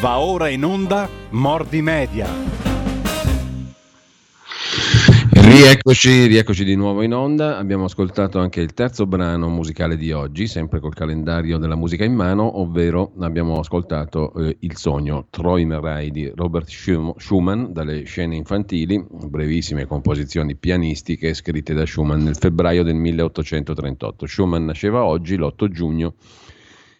Va ora in onda Mordi Media. Rieccoci, rieccoci di nuovo in onda. Abbiamo ascoltato anche il terzo brano musicale di oggi, sempre col calendario della musica in mano, ovvero abbiamo ascoltato eh, Il sogno Träumerei di Robert Schumann dalle scene infantili, brevissime composizioni pianistiche scritte da Schumann nel febbraio del 1838. Schumann nasceva oggi, l'8 giugno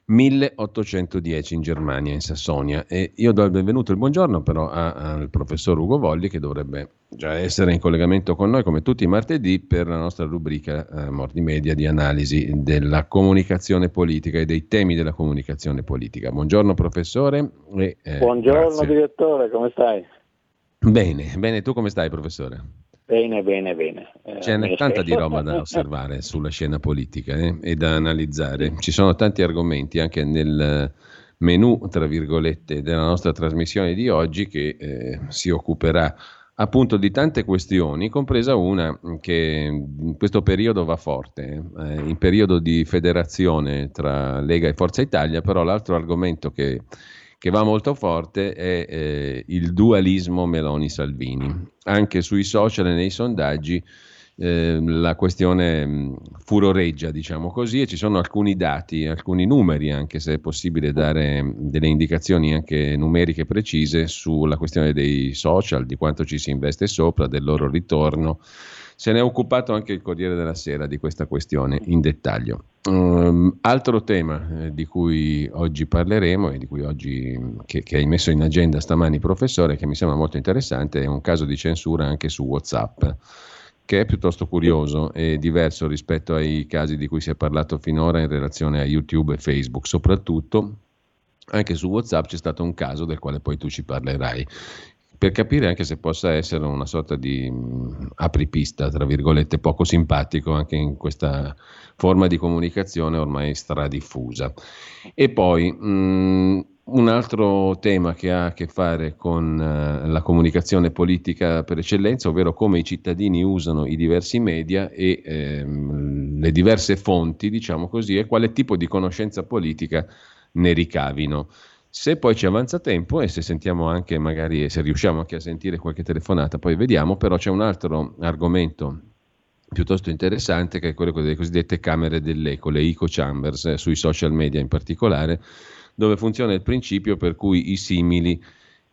1810 in Germania, in Sassonia. E io do il benvenuto e il buongiorno però al professor Ugo Volli che dovrebbe già essere in collegamento con noi come tutti i martedì per la nostra rubrica eh, Mordi Media di analisi della comunicazione politica e dei temi della comunicazione politica. Buongiorno professore. E, eh, buongiorno grazie. direttore, come stai? Bene, bene, tu come stai professore? Bene, bene, bene. Eh, C'è eh, tanta di roba da osservare sulla scena politica eh, e da analizzare. Ci sono tanti argomenti anche nel menu, tra virgolette, della nostra trasmissione di oggi che eh, si occuperà appunto di tante questioni, compresa una che in questo periodo va forte, eh, in periodo di federazione tra Lega e Forza Italia, però l'altro argomento che che va molto forte è eh, il dualismo Meloni-Salvini. Anche sui social e nei sondaggi eh, la questione mh, furoreggia, diciamo così, e ci sono alcuni dati, alcuni numeri, anche se è possibile dare mh, delle indicazioni anche numeriche precise sulla questione dei social, di quanto ci si investe sopra, del loro ritorno se ne è occupato anche il Corriere della Sera di questa questione in dettaglio. Um, altro tema eh, di cui oggi parleremo e di cui oggi che, che, hai messo in agenda stamani, professore, che mi sembra molto interessante, è un caso di censura anche su WhatsApp che è piuttosto curioso e diverso rispetto ai casi di cui si è parlato finora in relazione a YouTube e Facebook, soprattutto anche su WhatsApp c'è stato un caso del quale poi tu ci parlerai per capire anche se possa essere una sorta di mh, apripista, tra virgolette, poco simpatico anche in questa forma di comunicazione ormai stradiffusa. E poi mh, un altro tema che ha a che fare con uh, la comunicazione politica per eccellenza, ovvero come i cittadini usano i diversi media e ehm, le diverse fonti, diciamo così, e quale tipo di conoscenza politica ne ricavino. Se poi ci avanza tempo e se sentiamo anche, magari se riusciamo anche a sentire qualche telefonata, poi vediamo, però c'è un altro argomento piuttosto interessante che è quello delle cosiddette camere dell'eco, le eco chambers, eh, sui social media in particolare, dove funziona il principio per cui i simili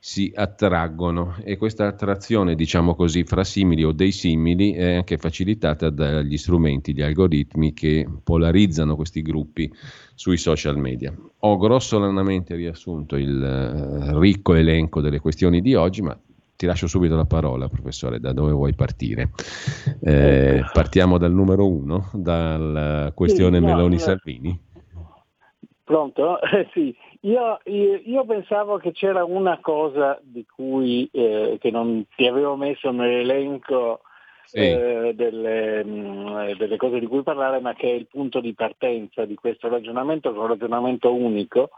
si attraggono e questa attrazione, diciamo così, fra simili o dei simili è anche facilitata dagli strumenti, gli algoritmi che polarizzano questi gruppi sui social media. Ho grossolanamente riassunto il uh, ricco elenco delle questioni di oggi, ma ti lascio subito la parola, professore, da dove vuoi partire? Eh, partiamo dal numero uno, dalla questione sì, no, Meloni-Salvini. Pronto? Eh, sì, io, io, io, pensavo che c'era una cosa di cui eh, che non ti avevo messo nell'elenco sì. eh, delle, mh, mm, delle, cose di cui parlare, ma che è il punto di partenza di questo ragionamento, che è un ragionamento unico,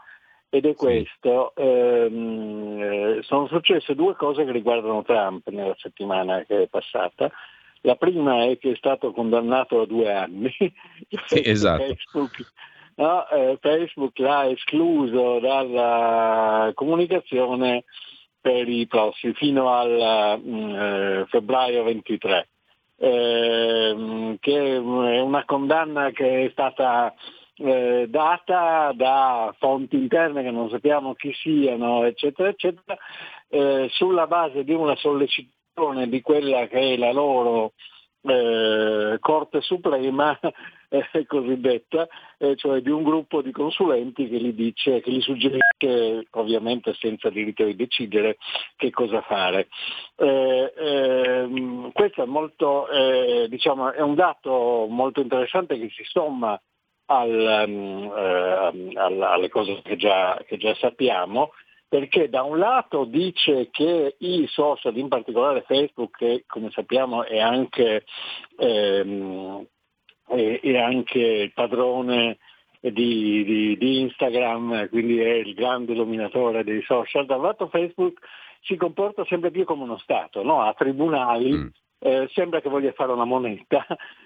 ed è questo. Sì. Ehm, eh, sono successe due cose che riguardano Trump nella settimana che è passata. La prima è che è stato condannato a due anni. Sì, esatto. No, eh, Facebook l'ha escluso dalla comunicazione per i prossimi fino al mh, mm, eh, febbraio 23, eh, che è una condanna che è stata eh, data da fonti interne che non sappiamo chi siano, eccetera, eccetera, eh, sulla base di una sollecitazione di quella che è la loro eh, Corte Suprema eh, cosiddetta, eh, cioè di un gruppo di consulenti che gli, dice, che gli suggerisce, ovviamente senza diritto di decidere, che cosa fare. Eh, ehm, questo è, molto, eh, diciamo, è un dato molto interessante che si somma al, um, alle cose che già, che già sappiamo perché da un lato dice che i social, in particolare Facebook, che come sappiamo è anche, ehm, è, è anche il padrone di, di, di, Instagram, quindi è il grande dominatore dei social, da un lato Facebook si comporta sempre più come uno Stato, no? ha tribunali mm. eh, sembra che voglia fare una moneta,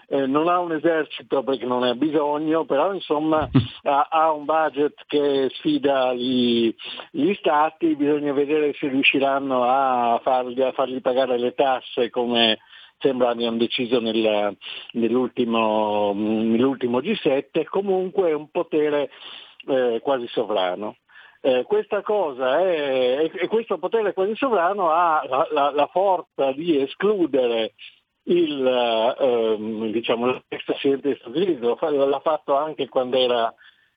eh, non ha un esercito perché non ne ha bisogno, però insomma ha, ha, un budget che sfida gli, gli, stati, bisogna vedere se riusciranno a fargli, a fargli pagare le tasse come sembra abbiano deciso nel, nell'ultimo, nell'ultimo, G7, comunque è un potere eh, quasi sovrano. Eh, questa cosa è, e questo potere quasi sovrano ha la, la, la forza di escludere il, ehm, diciamo, presidente degli Stati Uniti, l'ha fatto anche quando era,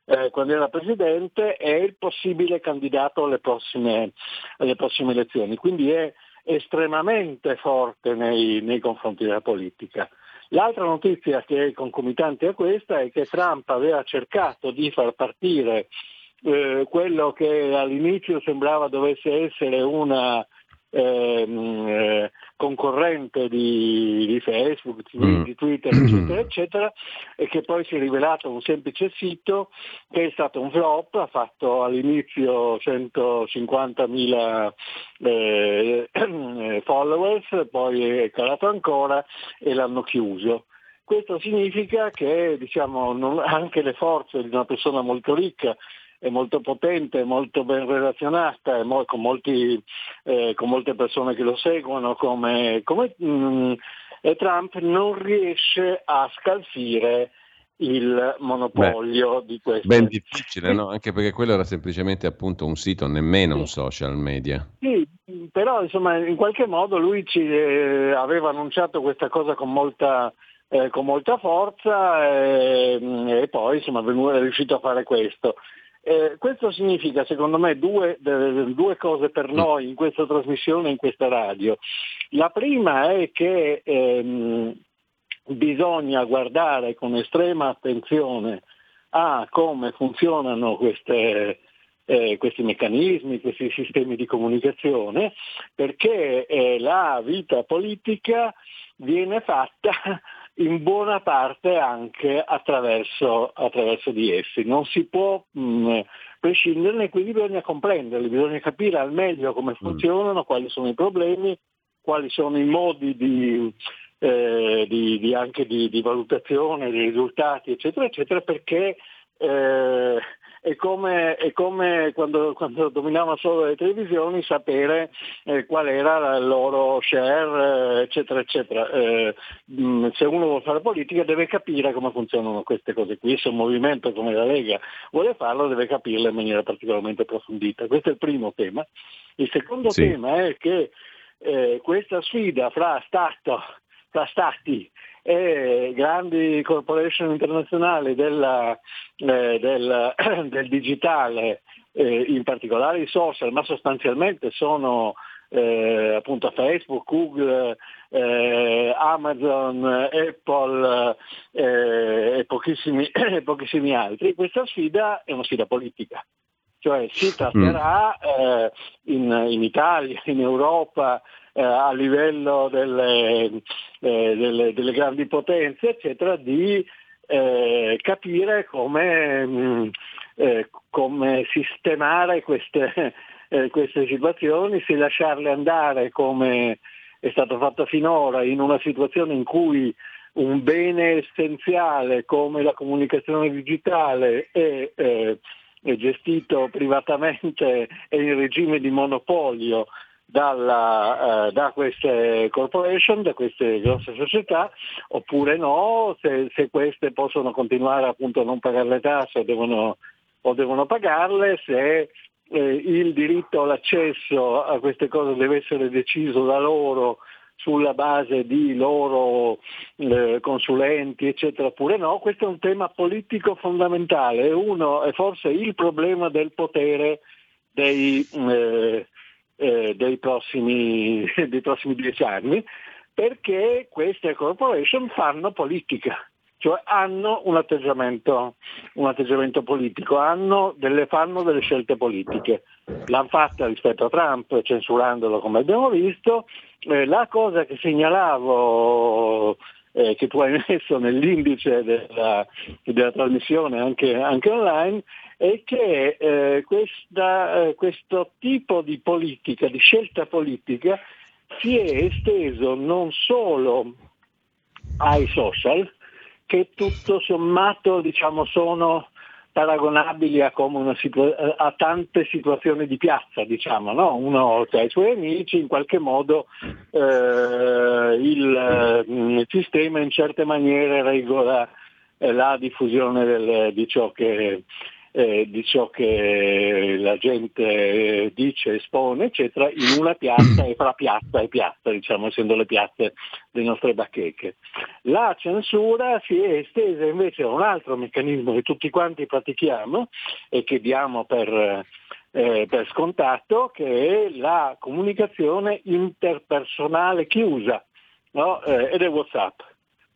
eh, quando era presidente, è il possibile candidato alle prossime, alle prossime elezioni, quindi è estremamente forte nei, nei confronti della politica. L'altra notizia che è concomitante a questa è che Trump aveva cercato di far partire eh, quello che all'inizio sembrava dovesse essere una ehm, eh, concorrente di, di Facebook, di, mm. di, Twitter, eccetera, eccetera, e che poi si è rivelato un semplice sito che è stato un flop, ha fatto all'inizio 150.000 eh, followers, poi è calato ancora e l'hanno chiuso. Questo significa che diciamo, non, anche le forze di una persona molto ricca è molto potente, molto ben relazionata, mo- con, molti, eh, con, molte persone che lo seguono, come, come mh, mm, Trump non riesce a scalfire il monopolio Beh, di questo. Ben difficile, no? Anche perché quello era semplicemente appunto un sito, nemmeno un social media. Sì, però insomma in qualche modo lui ci eh, aveva annunciato questa cosa con molta, eh, con molta forza e, mm, e poi insomma è riuscito a fare questo. Eh, questo significa secondo me due, due, cose per mm. noi in questa trasmissione, in questa radio. La prima è che ehm, bisogna guardare con estrema attenzione a come funzionano queste, eh, questi meccanismi, questi sistemi di comunicazione, perché eh, la vita politica viene fatta in buona parte anche attraverso, attraverso di essi. Non si può mh, mm, prescinderne, quindi bisogna comprenderli, bisogna capire al meglio come mm. funzionano, quali sono i problemi, quali sono i modi di, eh, di, di anche di, di, valutazione dei risultati, eccetera, eccetera, perché eh, è come, è come quando, quando, dominava solo le televisioni sapere eh, qual era il loro share, eh, eccetera, eccetera. Eh, mh, se uno vuole fare politica deve capire come funzionano queste cose qui, se un movimento come la Lega vuole farlo deve capirlo in maniera particolarmente approfondita. Questo è il primo tema. Il secondo sì. tema è che eh, questa sfida fra, stato, fra stati e grandi corporation internazionali della, eh, del, del, digitale, eh, in particolare i social, ma sostanzialmente sono eh, appunto Facebook, Google, eh, Amazon, Apple eh, e pochissimi, pochissimi altri, questa sfida è una sfida politica cioè si tratterà mm. eh, in, in, Italia, in Europa, eh, a livello delle, eh, delle, delle, grandi potenze, eccetera, di eh, capire come, mh, mm, eh, come, sistemare queste, eh, queste situazioni, se lasciarle andare come è stato fatto finora in una situazione in cui un bene essenziale come la comunicazione digitale è, eh, è gestito privatamente e in regime di monopolio dalla, eh, da queste corporation, da queste grosse società, oppure no, se, se, queste possono continuare appunto a non pagare le tasse o devono, o devono pagarle, se eh, il diritto all'accesso a queste cose deve essere deciso da loro sulla base di loro eh, consulenti, eccetera, oppure no, questo è un tema politico fondamentale, uno è forse il problema del potere dei, eh, eh, dei, prossimi, dei prossimi dieci anni, perché queste corporation fanno politica, cioè hanno un atteggiamento, un atteggiamento politico, delle, fanno delle scelte politiche. L'hanno fatta rispetto a Trump, censurandolo come abbiamo visto. Eh, la cosa che segnalavo, eh, che tu hai messo nell'indice della, della trasmissione anche, anche online, è che eh, questa, eh, questo tipo di politica, di scelta politica, si è esteso non solo ai social, che tutto sommato diciamo, sono paragonabili a, situa- a, tante situazioni di piazza, diciamo, no? uno tra i suoi amici, in qualche modo eh, il, mm, il, sistema in certe maniere regola eh, la diffusione del, di ciò che eh, di ciò che la gente eh, dice, espone, eccetera, in una piazza e fra piazza e piazza, diciamo, essendo le piazze le nostre bacheche. La censura si è estesa invece a un altro meccanismo che tutti quanti pratichiamo e che diamo per, eh, per scontato, che è la comunicazione interpersonale chiusa, no? eh, ed è WhatsApp.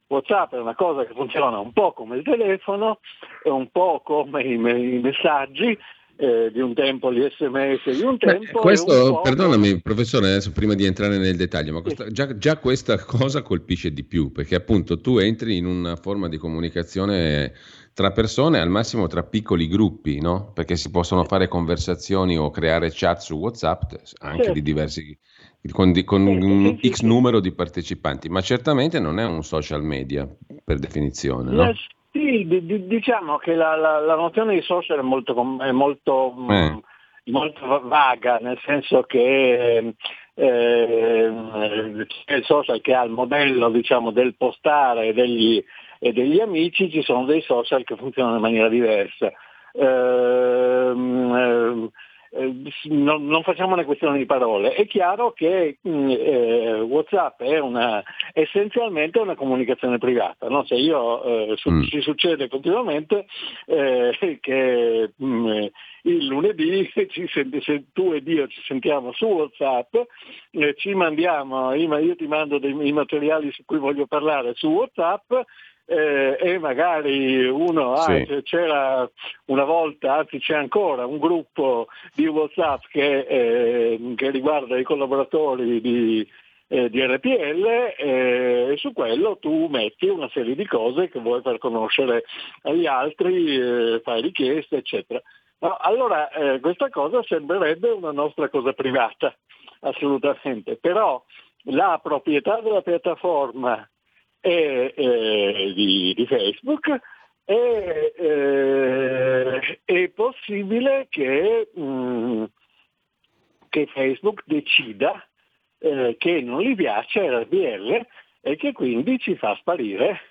WhatsApp è una cosa che funziona un po' come il telefono, un po' come i, i messaggi, eh, di un tempo gli sms di un tempo. Beh, questo, perdonami come... professore, adesso prima di entrare nel dettaglio, ma questa, già, già, questa cosa colpisce di più, perché appunto tu entri in una forma di comunicazione tra persone, al massimo tra piccoli gruppi, no? Perché si possono fare conversazioni o creare chat su WhatsApp anche certo. di diversi con, con un X numero di partecipanti, ma certamente non è un social media per definizione. No? Sì, d- diciamo che la, la, la, nozione di social è molto, è molto, eh. mh, molto vaga, nel senso che eh, c'è il social che ha il modello diciamo, del postare degli, e degli amici, ci sono dei social che funzionano in maniera diversa. Eh, eh, non, non, facciamo una questione di parole, è chiaro che mm, eh, Whatsapp è una, essenzialmente una comunicazione privata, no? cioè io, eh, su, mm. ci succede continuamente eh, che mh, mm, il lunedì ci senti, se tu ed io ci sentiamo su Whatsapp, eh, ci mandiamo, io ti mando dei, i materiali su cui voglio parlare su Whatsapp, eh, e magari uno, ah, sì. c'era una volta, anzi c'è ancora un gruppo di Whatsapp che, eh, che riguarda i collaboratori di, eh, di RPL eh, e su quello tu metti una serie di cose che vuoi far conoscere agli altri, eh, fai richieste, eccetera. No, allora eh, questa cosa sembrerebbe una nostra cosa privata, assolutamente, però la proprietà della piattaforma e, eh, di, di, Facebook e, eh, è possibile che, mh, mm, che, Facebook decida eh, che non gli piace RBL e che quindi ci fa sparire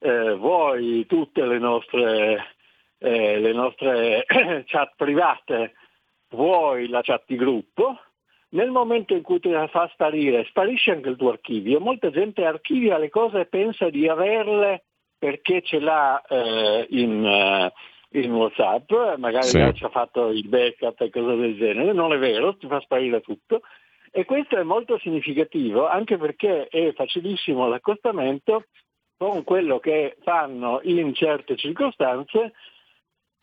eh, vuoi tutte le nostre, eh, le nostre chat private, vuoi la chat di gruppo, nel momento in cui ti la fa sparire, sparisce anche il tuo archivio. Molta gente archivia le cose e pensa di averle perché ce l'ha eh, in, uh, in, WhatsApp, magari sì. ci ha fatto il backup e cose del genere. Non è vero, ti fa sparire tutto. E questo è molto significativo anche perché è facilissimo l'accostamento con quello che fanno in certe circostanze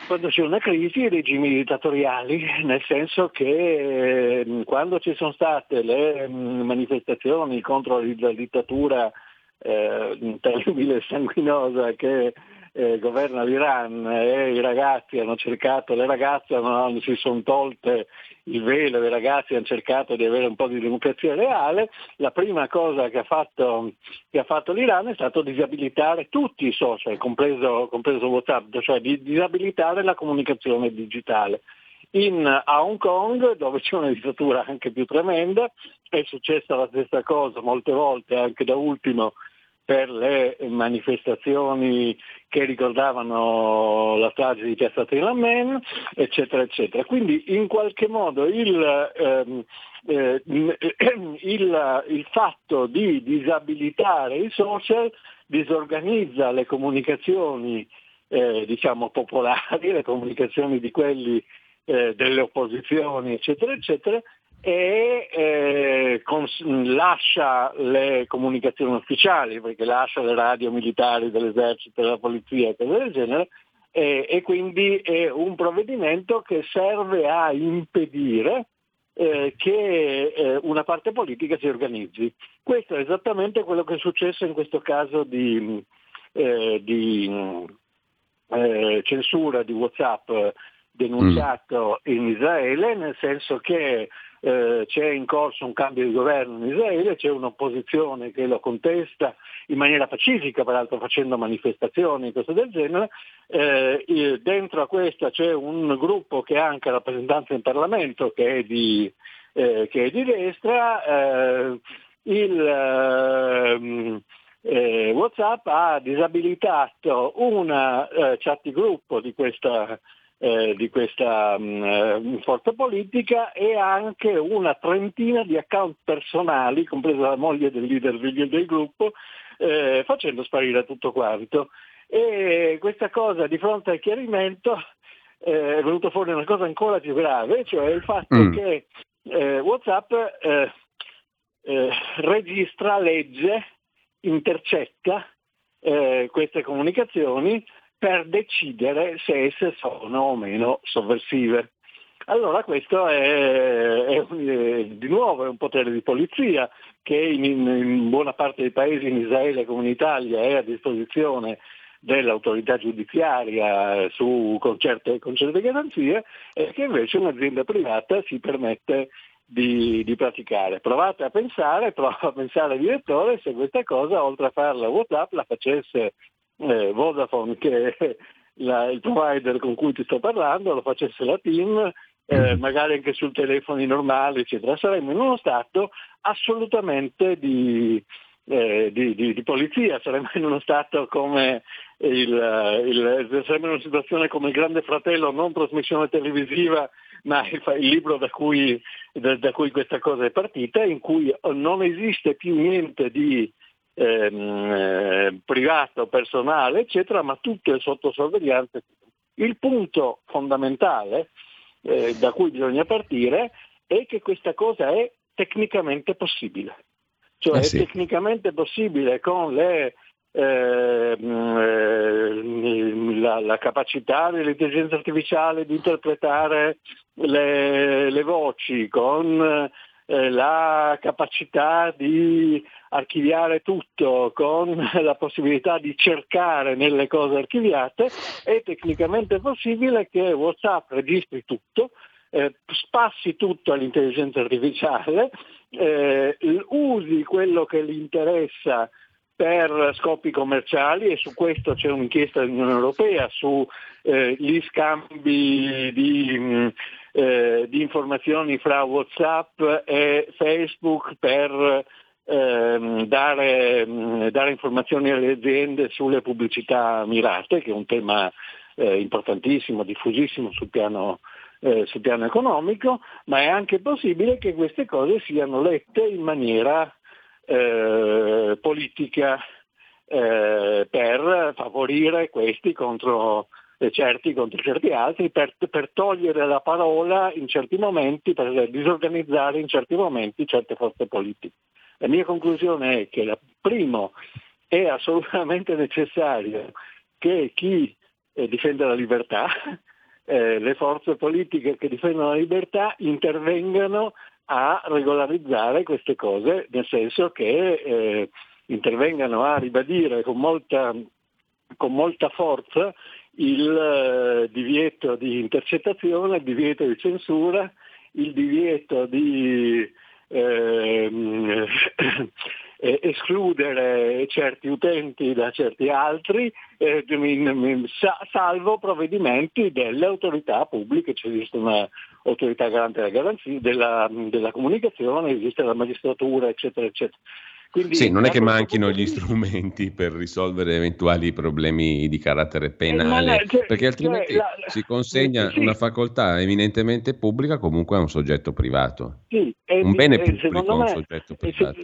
quando c'è una crisi i regimi dittatoriali, nel senso che eh, quando ci sono state le mm, manifestazioni contro la dittatura eh, terribile e sanguinosa che eh, governa l'Iran e i ragazzi hanno cercato, le ragazze hanno, si sono tolte il velo, i ragazzi hanno cercato di avere un po' di democrazia reale, la prima cosa che ha fatto, che ha fatto l'Iran è stato disabilitare tutti i social, compreso, compreso WhatsApp, cioè di disabilitare la comunicazione digitale. In, Hong Kong, dove c'è una dittatura anche più tremenda, è successa la stessa cosa molte volte, anche da ultimo per le manifestazioni che ricordavano la strage di Piazza Tiananmen, eccetera, eccetera. Quindi in qualche modo il, ehm, eh, il, il fatto di disabilitare i social disorganizza le comunicazioni eh, diciamo popolari, le comunicazioni di quelli eh, delle opposizioni, eccetera, eccetera, e eh, cons- lascia le comunicazioni ufficiali, perché lascia le radio militari dell'esercito, della polizia e cose del genere, e, e quindi è un provvedimento che serve a impedire eh, che eh, una parte politica si organizzi. Questo è esattamente quello che è successo in questo caso di, eh, di eh, censura di Whatsapp denunciato mm. in Israele, nel senso che eh, c'è in corso un cambio di governo in Israele, c'è un'opposizione che lo contesta in maniera pacifica, peraltro facendo manifestazioni e cose del genere. Eh, dentro a questa c'è un gruppo che ha anche rappresentanza in Parlamento che è di, eh, che è di destra. Eh, il, eh, WhatsApp ha disabilitato eh, chat gruppo di questa eh, di questa mh, mm, forza politica e anche una trentina di account personali, compresa la moglie del leader del gruppo, eh, facendo sparire tutto quanto. E questa cosa di fronte al chiarimento eh, è venuta fuori una cosa ancora più grave, cioè il fatto mm. che eh, Whatsapp eh, eh, registra, legge, intercetta queste comunicazioni per decidere se esse sono o meno sovversive. Allora questo è, è, è, di nuovo è un potere di polizia che in, in, buona parte dei paesi in Israele come in Italia è a disposizione dell'autorità giudiziaria su, con, certe, con, certe, garanzie e che invece un'azienda privata si permette di, di, praticare. Provate a pensare, prova a pensare direttore se questa cosa oltre a farla WhatsApp la facesse eh, Vodafone, che è la, il provider con cui ti sto parlando, lo facesse la team, eh, mm. magari anche su telefoni normali, eccetera, saremmo in uno stato assolutamente di, eh, di, di, di, polizia, saremmo in uno stato come il, il, saremmo in una situazione come il Grande Fratello, non trasmissione televisiva, ma il, il libro da cui, da, da cui, questa cosa è partita, in cui non esiste più niente di ehm, eh, privato, personale, eccetera, ma tutto è sotto sorveglianza. Il punto fondamentale eh, da cui bisogna partire è che questa cosa è tecnicamente possibile. Cioè eh sì. è tecnicamente possibile con le, eh, la, la, capacità dell'intelligenza artificiale di interpretare le, le voci, con eh, la capacità di archiviare tutto con la possibilità di cercare nelle cose archiviate, è tecnicamente possibile che WhatsApp registri tutto, eh, spassi tutto all'intelligenza artificiale, eh, usi quello che gli interessa per scopi commerciali e su questo c'è un'inchiesta dell'Unione Europea sugli eh, scambi di mh, eh, di informazioni fra Whatsapp e Facebook per ehm, dare, mh, dare, informazioni alle aziende sulle pubblicità mirate, che è un tema eh, importantissimo, diffusissimo sul piano, eh, sul piano economico, ma è anche possibile che queste cose siano lette in maniera eh, politica eh, per favorire questi contro certi contro certi altri per, per, togliere la parola in certi momenti, per disorganizzare in certi momenti certe forze politiche. La mia conclusione è che la, primo è assolutamente necessario che chi eh, difende la libertà, eh, le forze politiche che difendono la libertà intervengano a regolarizzare queste cose, nel senso che eh, intervengano a ribadire con molta, con molta forza il eh, divieto di intercettazione, il divieto di censura, il divieto di ehm, eh, escludere certi utenti da certi altri, eh, salvo provvedimenti delle autorità pubbliche, cioè esiste un'autorità garante della, garanzia, della, della comunicazione, esiste la magistratura, eccetera, eccetera. Quindi, sì, non è che manchino gli strumenti per risolvere eventuali problemi di carattere penale, eh, cioè, perché altrimenti cioè, la, si consegna sì, una facoltà eminentemente pubblica comunque a un soggetto privato. Sì, un bene pubblico a un soggetto privato.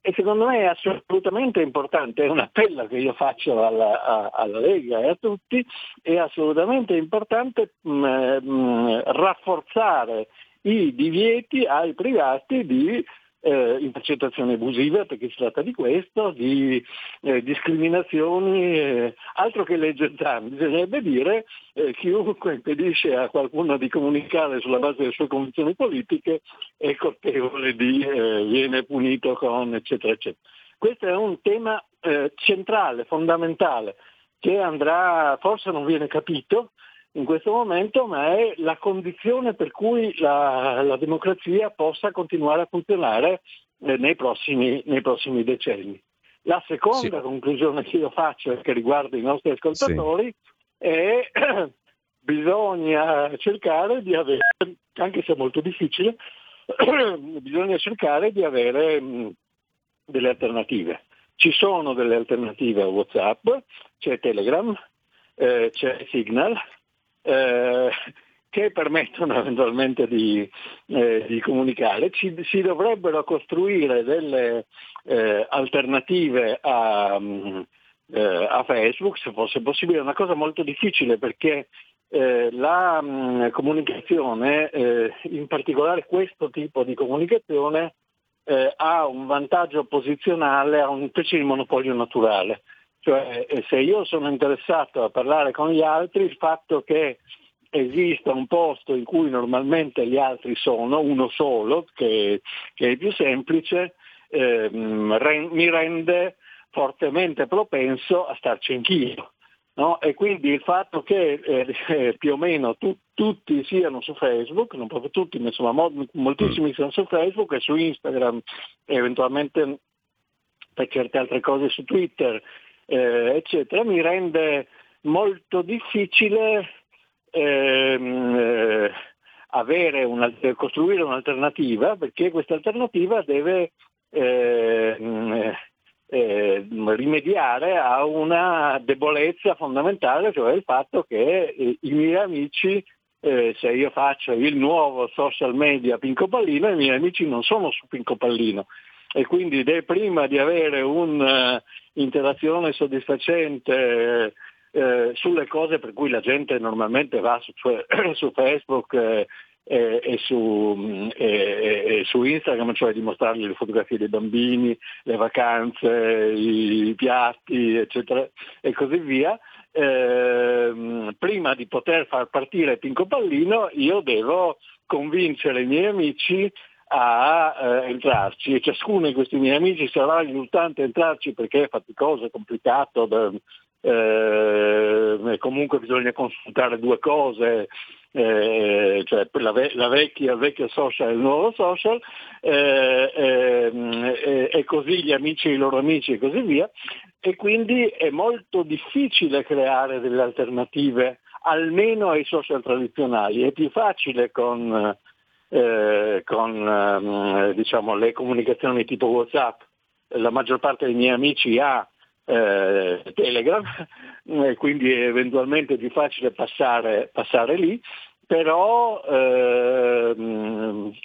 E secondo me è assolutamente importante, è un appello che io faccio alla, a, alla Lega e a tutti, è assolutamente importante mh, mh, rafforzare i divieti ai privati di eh, intercettazioni abusive, perché si tratta di questo, di eh, discriminazioni, eh, altro che legge Zan, bisognerebbe dire eh, chiunque impedisce a qualcuno di comunicare sulla base delle sue convinzioni politiche è colpevole di, eh, viene punito con eccetera eccetera. Questo è un tema eh, centrale, fondamentale, che andrà, forse non viene capito, in questo momento, ma è la condizione per cui la, la democrazia possa continuare a funzionare eh, nei, prossimi, nei, prossimi, decenni. La seconda sì. conclusione che io faccio e che riguarda i nostri ascoltatori sì. è bisogna cercare di avere, anche se è molto difficile, bisogna cercare di avere mh, delle alternative. Ci sono delle alternative a Whatsapp, c'è Telegram, eh, c'è Signal, eh, che permettono eventualmente di, eh, di comunicare. Ci, si dovrebbero costruire delle eh, alternative a, mm, eh, a, Facebook, se fosse possibile, è una cosa molto difficile perché eh, la mh, mm, comunicazione, in particolare questo tipo di comunicazione, ha un vantaggio posizionale, ha un specie di monopolio naturale. Cioè se io sono interessato a parlare con gli altri, il fatto che esista un posto in cui normalmente gli altri sono, uno solo, che, che è più semplice, eh, mi rende fortemente propenso a starci anch'io. No? E quindi il fatto che eh, più o meno tu, tutti siano su Facebook, non proprio tutti, ma insomma moltissimi mm. siano su Facebook e su Instagram, eventualmente per certe altre cose su Twitter, eh, eccetera, mi rende molto difficile ehm, eh, una, costruire un'alternativa perché questa alternativa deve eh, eh, rimediare a una debolezza fondamentale, cioè il fatto che eh, i miei amici, eh, se io faccio il nuovo social media Pinco Pallino, i miei amici non sono su Pinco Pallino e quindi prima di avere un'interazione uh, soddisfacente eh, sulle cose per cui la gente normalmente va su, cioè, su Facebook eh, e, su, mm, e, su, Instagram, cioè di mostrargli le fotografie dei bambini, le vacanze, i, i piatti, eccetera, e così via. Eh, prima di poter far partire Pinco Pallino io devo convincere i miei amici a eh, entrarci. E ciascuno di questi miei amici sarà risultante entrarci perché è faticoso, è complicato, eh, comunque bisogna consultare due cose, eh, cioè la, ve- la, vecchia, il vecchio social e il nuovo social, eh, ehm, e così gli amici e i loro amici e così via, e quindi è molto difficile creare delle alternative almeno ai social tradizionali, è più facile con, eh, con ehm, diciamo, le comunicazioni tipo Whatsapp, la maggior parte dei miei amici ha eh, Telegram, quindi eventualmente è più facile passare, passare lì, però eh,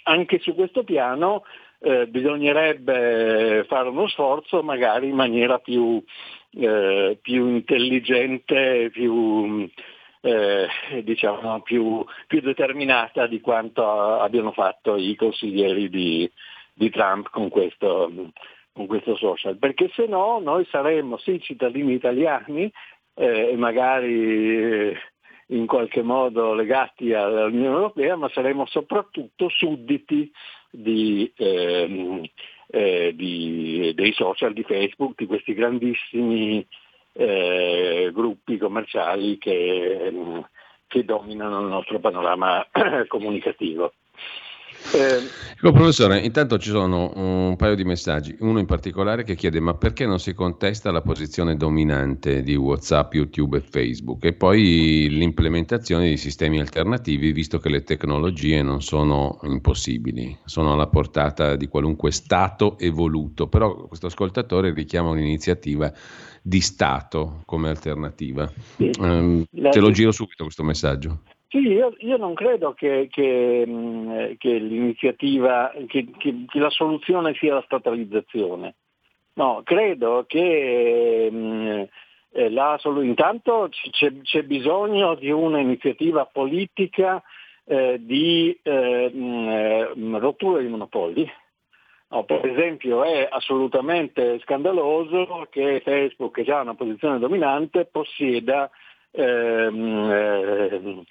anche su questo piano eh, bisognerebbe fare uno sforzo magari in maniera più, eh, più intelligente, più, eh, diciamo, più, più, determinata di quanto abbiano fatto i consiglieri di, di Trump con questo, con questo social, perché se no noi saremmo sì cittadini italiani eh, e magari eh, in qualche modo legati all'Unione Europea, ma saremmo soprattutto sudditi di, eh, eh, di, dei social, di Facebook, di questi grandissimi eh, gruppi commerciali che, che dominano il nostro panorama comunicativo. Eh, ecco, professore, intanto ci sono un paio di messaggi, uno in particolare che chiede ma perché non si contesta la posizione dominante di Whatsapp, YouTube e Facebook? E poi l'implementazione di sistemi alternativi visto che le tecnologie non sono impossibili, sono alla portata di qualunque Stato evoluto, però questo ascoltatore richiama un'iniziativa di Stato come alternativa. Sì. Um, te lo giro subito questo messaggio. Sì, io, io, non credo che, che, che l'iniziativa, che, che, la soluzione sia la statalizzazione. No, credo che mh, eh, la, intanto c'è, c'è, bisogno di un'iniziativa politica eh, di eh, mh, eh, rottura dei monopoli. No, per esempio è assolutamente scandaloso che Facebook, che ha una posizione dominante, possieda ehm, eh,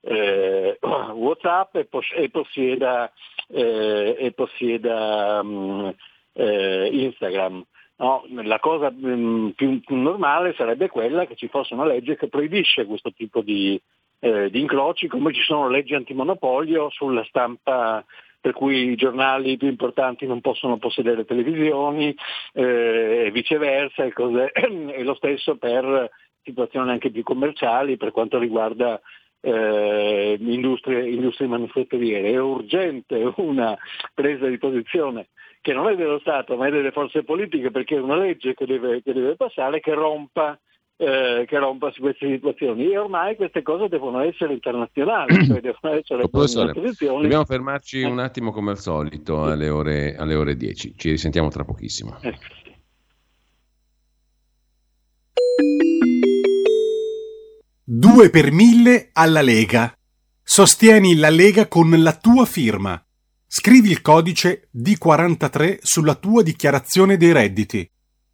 eh, Whatsapp e, pos- e possieda, eh, e possieda um, Instagram. No, la cosa mh, mm, più, più, normale sarebbe quella che ci fosse una legge che proibisce questo tipo di, eh, di incroci, come ci sono leggi antimonopolio sulla stampa per cui i giornali più importanti non possono possedere televisioni eh, e viceversa e, e, lo stesso per situazioni anche più commerciali per quanto riguarda eh, industrie, industrie manifatturiere. È urgente una presa di posizione che non è dello Stato ma è delle forze politiche perché è una legge che deve, che deve passare che rompa eh, che rompa su queste situazioni e ormai queste cose devono essere internazionali, cioè devono essere posizioni. Dobbiamo fermarci un attimo come al solito alle ore, alle ore 10, ci risentiamo tra pochissimo. Eh. 2 per 1000 alla Lega. Sostieni la Lega con la tua firma. Scrivi il codice D43 sulla tua dichiarazione dei redditi.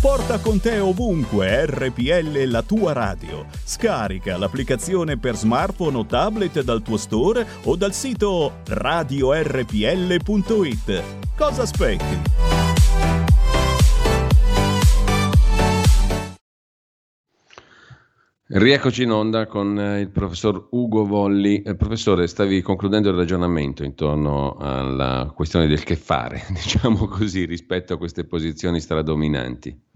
Porta con te ovunque RPL la tua radio. Scarica l'applicazione per smartphone o tablet dal tuo store o dal sito radiorpl.it. Cosa aspetti? Rieccoci in onda con eh, il professor Ugo Volli. Eh, professore, stavi concludendo il ragionamento intorno alla questione del che fare, diciamo così, rispetto a queste posizioni stradominanti.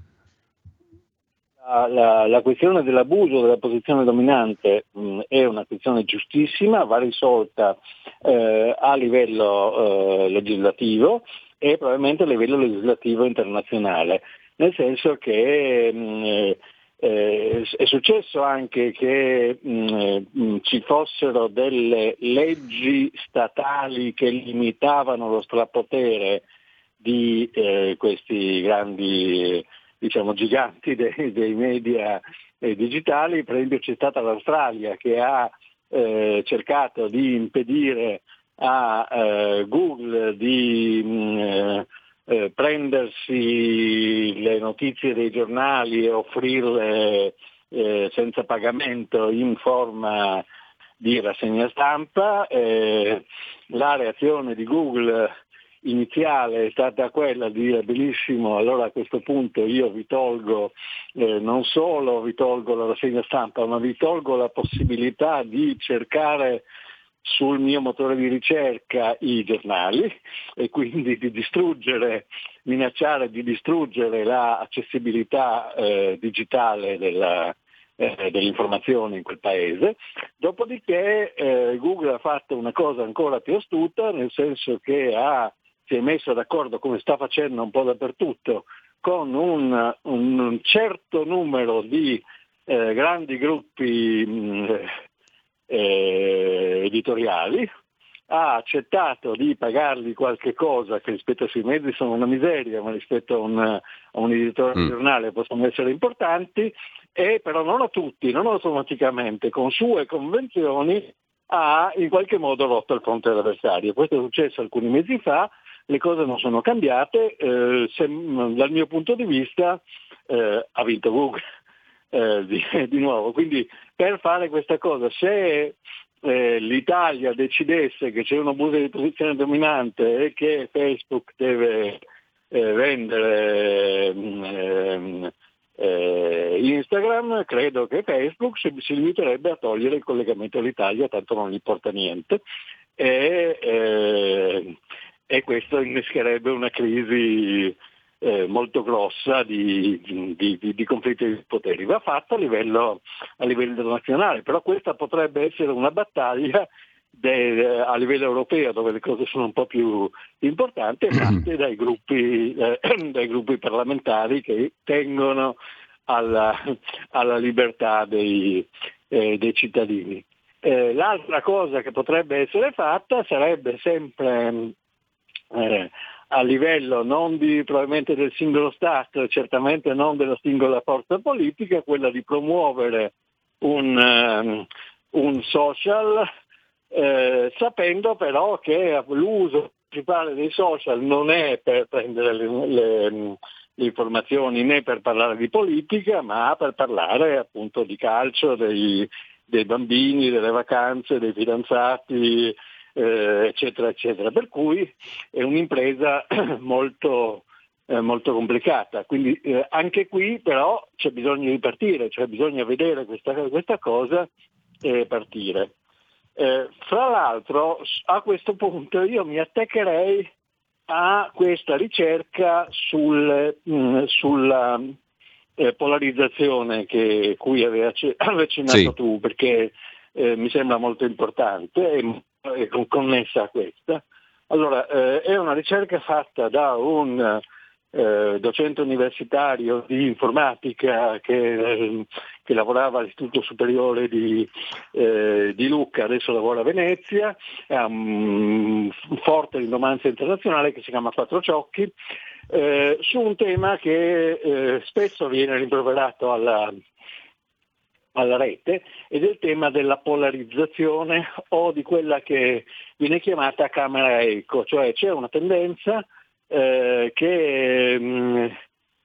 La, la, la questione dell'abuso della posizione dominante mh, è una questione giustissima, va risolta eh, a livello eh, legislativo e probabilmente a livello legislativo internazionale, nel senso che mh, eh, è successo anche che mh, mm, ci fossero delle leggi statali che limitavano lo strapotere di eh, questi grandi diciamo, giganti dei, dei media eh, digitali, per esempio c'è stata l'Australia che ha eh, cercato di impedire a eh, Google di mh, mm, eh, prendersi le notizie dei giornali e offrirle eh, senza pagamento in forma di rassegna stampa. Eh, la reazione di Google iniziale è stata quella di dire benissimo, allora a questo punto io vi tolgo, eh, non solo vi tolgo la rassegna stampa, ma vi tolgo la possibilità di cercare sul mio motore di ricerca i giornali e quindi di distruggere, minacciare di distruggere l'accessibilità eh, digitale della, eh, dell'informazione in quel paese. Dopodiché eh, Google ha fatto una cosa ancora più astuta, nel senso che ha, si è messo d'accordo, come sta facendo un po' dappertutto, con un, un certo numero di eh, grandi gruppi mh, eh, editoriali, ha accettato di pagargli qualche cosa che rispetto ai suoi mezzi sono una miseria, ma rispetto a un, a un editore mm. giornale possono essere importanti, e però non a tutti, non automaticamente, con sue convenzioni ha in qualche modo rotto il fronte dell'avversario. Questo è successo alcuni mesi fa, le cose non sono cambiate, eh, se, dal mio punto di vista eh, ha vinto Google eh, di, di, nuovo. Quindi per fare questa cosa, se eh, l'Italia decidesse che c'è un abuso di posizione dominante e che Facebook deve eh, vendere ehm, eh, Instagram, credo che Facebook si, si, limiterebbe a togliere il collegamento all'Italia, tanto non gli importa niente. E, e questo innescherebbe una crisi eh, molto grossa di, di, di, di, conflitti di poteri. Va fatto a livello, a livello internazionale, però questa potrebbe essere una battaglia de, a livello europeo dove le cose sono un po' più importanti, fatte dai gruppi, eh, dai gruppi parlamentari che tengono alla, alla libertà dei, eh, dei cittadini. Eh, l'altra cosa che potrebbe essere fatta sarebbe sempre eh, a livello non di, probabilmente del singolo Stato, certamente non della singola forza politica, quella di promuovere un, um, un social, eh, sapendo però che l'uso principale dei social non è per prendere le, le, le, informazioni né per parlare di politica, ma per parlare appunto di calcio, dei, dei bambini, delle vacanze, dei fidanzati, eh, eccetera, eccetera. Per cui è un'impresa molto, eh, molto complicata. Quindi eh, anche qui però c'è bisogno di partire, cioè bisogna vedere questa, questa cosa e partire. Eh, fra l'altro a questo punto io mi attaccherei a questa ricerca sul, mh, mm, sulla eh, polarizzazione che, cui avevi accennato sì. tu, perché eh, mi sembra molto importante e, e connessa a questa. Allora, eh, è una ricerca fatta da un eh, docente universitario di informatica che, che lavorava all'Istituto Superiore di, eh, di, Lucca, adesso lavora a Venezia, ha un forte rinomanza internazionale che si chiama Quattro Ciocchi, eh, su un tema che eh, spesso viene rimproverato alla, alla rete ed è il tema della polarizzazione o di quella che viene chiamata camera eco, cioè c'è una tendenza eh, che, mh, mm,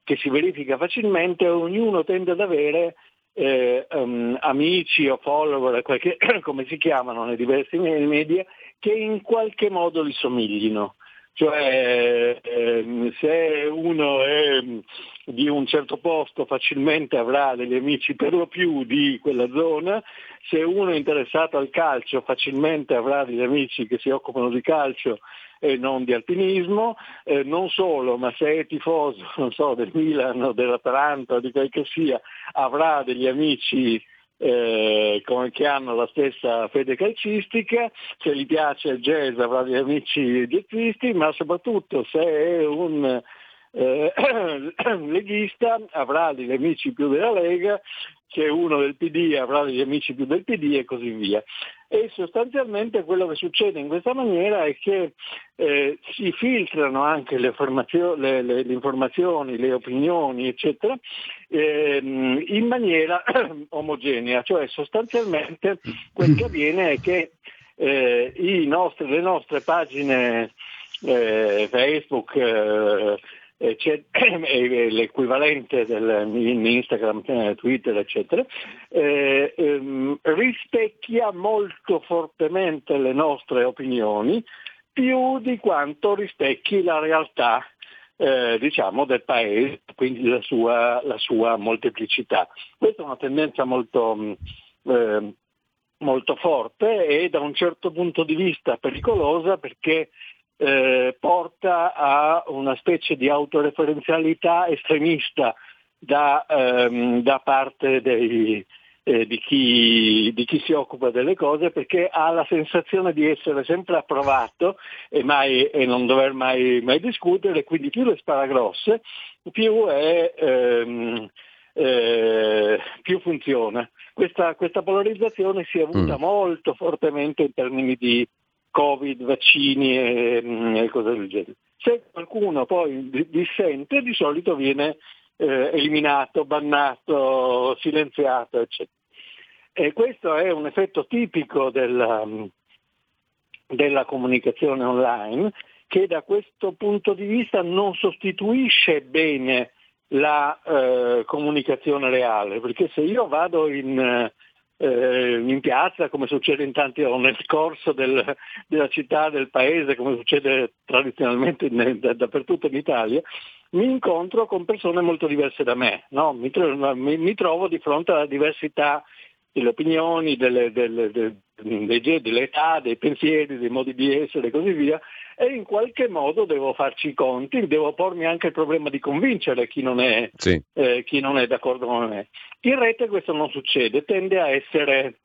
che, si verifica facilmente, ognuno tende ad avere eh, um, amici o follower, qualche, come si chiamano nei diversi media, che in qualche modo li somiglino. Cioè eh, se uno è di un certo posto facilmente avrà degli amici per lo più di quella zona, se uno è interessato al calcio facilmente avrà degli amici che si occupano di calcio e non di alpinismo, eh, non solo, ma se è tifoso so, del Milan o dell'Atalanta o di quel che sia, avrà degli amici eh, che hanno la stessa fede calcistica, se gli piace il jazz avrà degli amici jazzisti, ma soprattutto se è un eh, leghista avrà degli amici più della Lega, se uno del PD avrà degli amici più del PD e così via. E sostanzialmente quello che succede in questa maniera è che eh, si filtrano anche le, le, le, le, informazioni, le opinioni, eccetera, ehm, in maniera omogenea, cioè sostanzialmente quel che avviene è che eh, nostri, le nostre pagine eh, Facebook, eh, c'è l'equivalente del, in Instagram, eh, Twitter, eccetera, eh, ehm, rispecchia molto fortemente le nostre opinioni più di quanto rispecchi la realtà eh, diciamo, del paese, quindi la sua, la sua, molteplicità. Questa è una tendenza molto, eh, molto forte e da un certo punto di vista pericolosa perché eh, porta a una specie di autoreferenzialità estremista da, ehm, da parte dei, eh, di, chi, di, chi, si occupa delle cose perché ha la sensazione di essere sempre approvato e, mai, e non dover mai, mai, discutere, quindi più le spara grosse, più, è, ehm, eh, più funziona. Questa, questa, polarizzazione si è avuta mm. molto fortemente in termini di Covid, vaccini e, mm, e cose del genere. Se qualcuno poi dissente, di solito viene eh, eliminato, bannato, silenziato, eccetera. E questo è un effetto tipico della, mm, della comunicazione online che da questo punto di vista non sostituisce bene la eh, comunicazione reale, perché se io vado in, eh, in piazza, come succede in tanti, o nel corso del, della città, del paese, come succede tradizionalmente in, dappertutto in Italia, mi incontro con persone molto diverse da me, no? mi, mi, mi, trovo di fronte alla diversità delle opinioni, delle, delle, delle, delle età, dei pensieri, dei modi di essere e così via, e in qualche modo devo farci i conti, devo pormi anche il problema di convincere chi non è, sì. eh, chi non è d'accordo con me. In rete questo non succede, tende a, essere,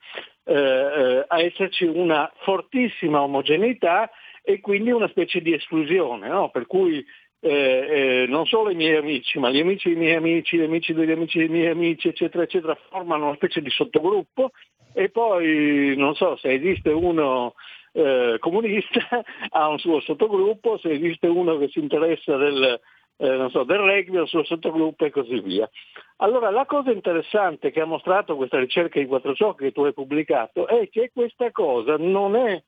eh, eh, a esserci una fortissima omogeneità e quindi una specie di esclusione, no? per cui eh, eh, non solo i miei amici, ma gli amici dei miei amici, gli amici degli amici dei miei amici, eccetera, eccetera, formano una specie di sottogruppo e poi non so se esiste uno eh, comunista ha un suo sottogruppo, se esiste uno che si interessa del, eh, so, del rugby, il suo sottogruppo e così via. Allora la cosa interessante che ha mostrato questa ricerca di quattro ciocchi che tu hai pubblicato è che questa cosa non è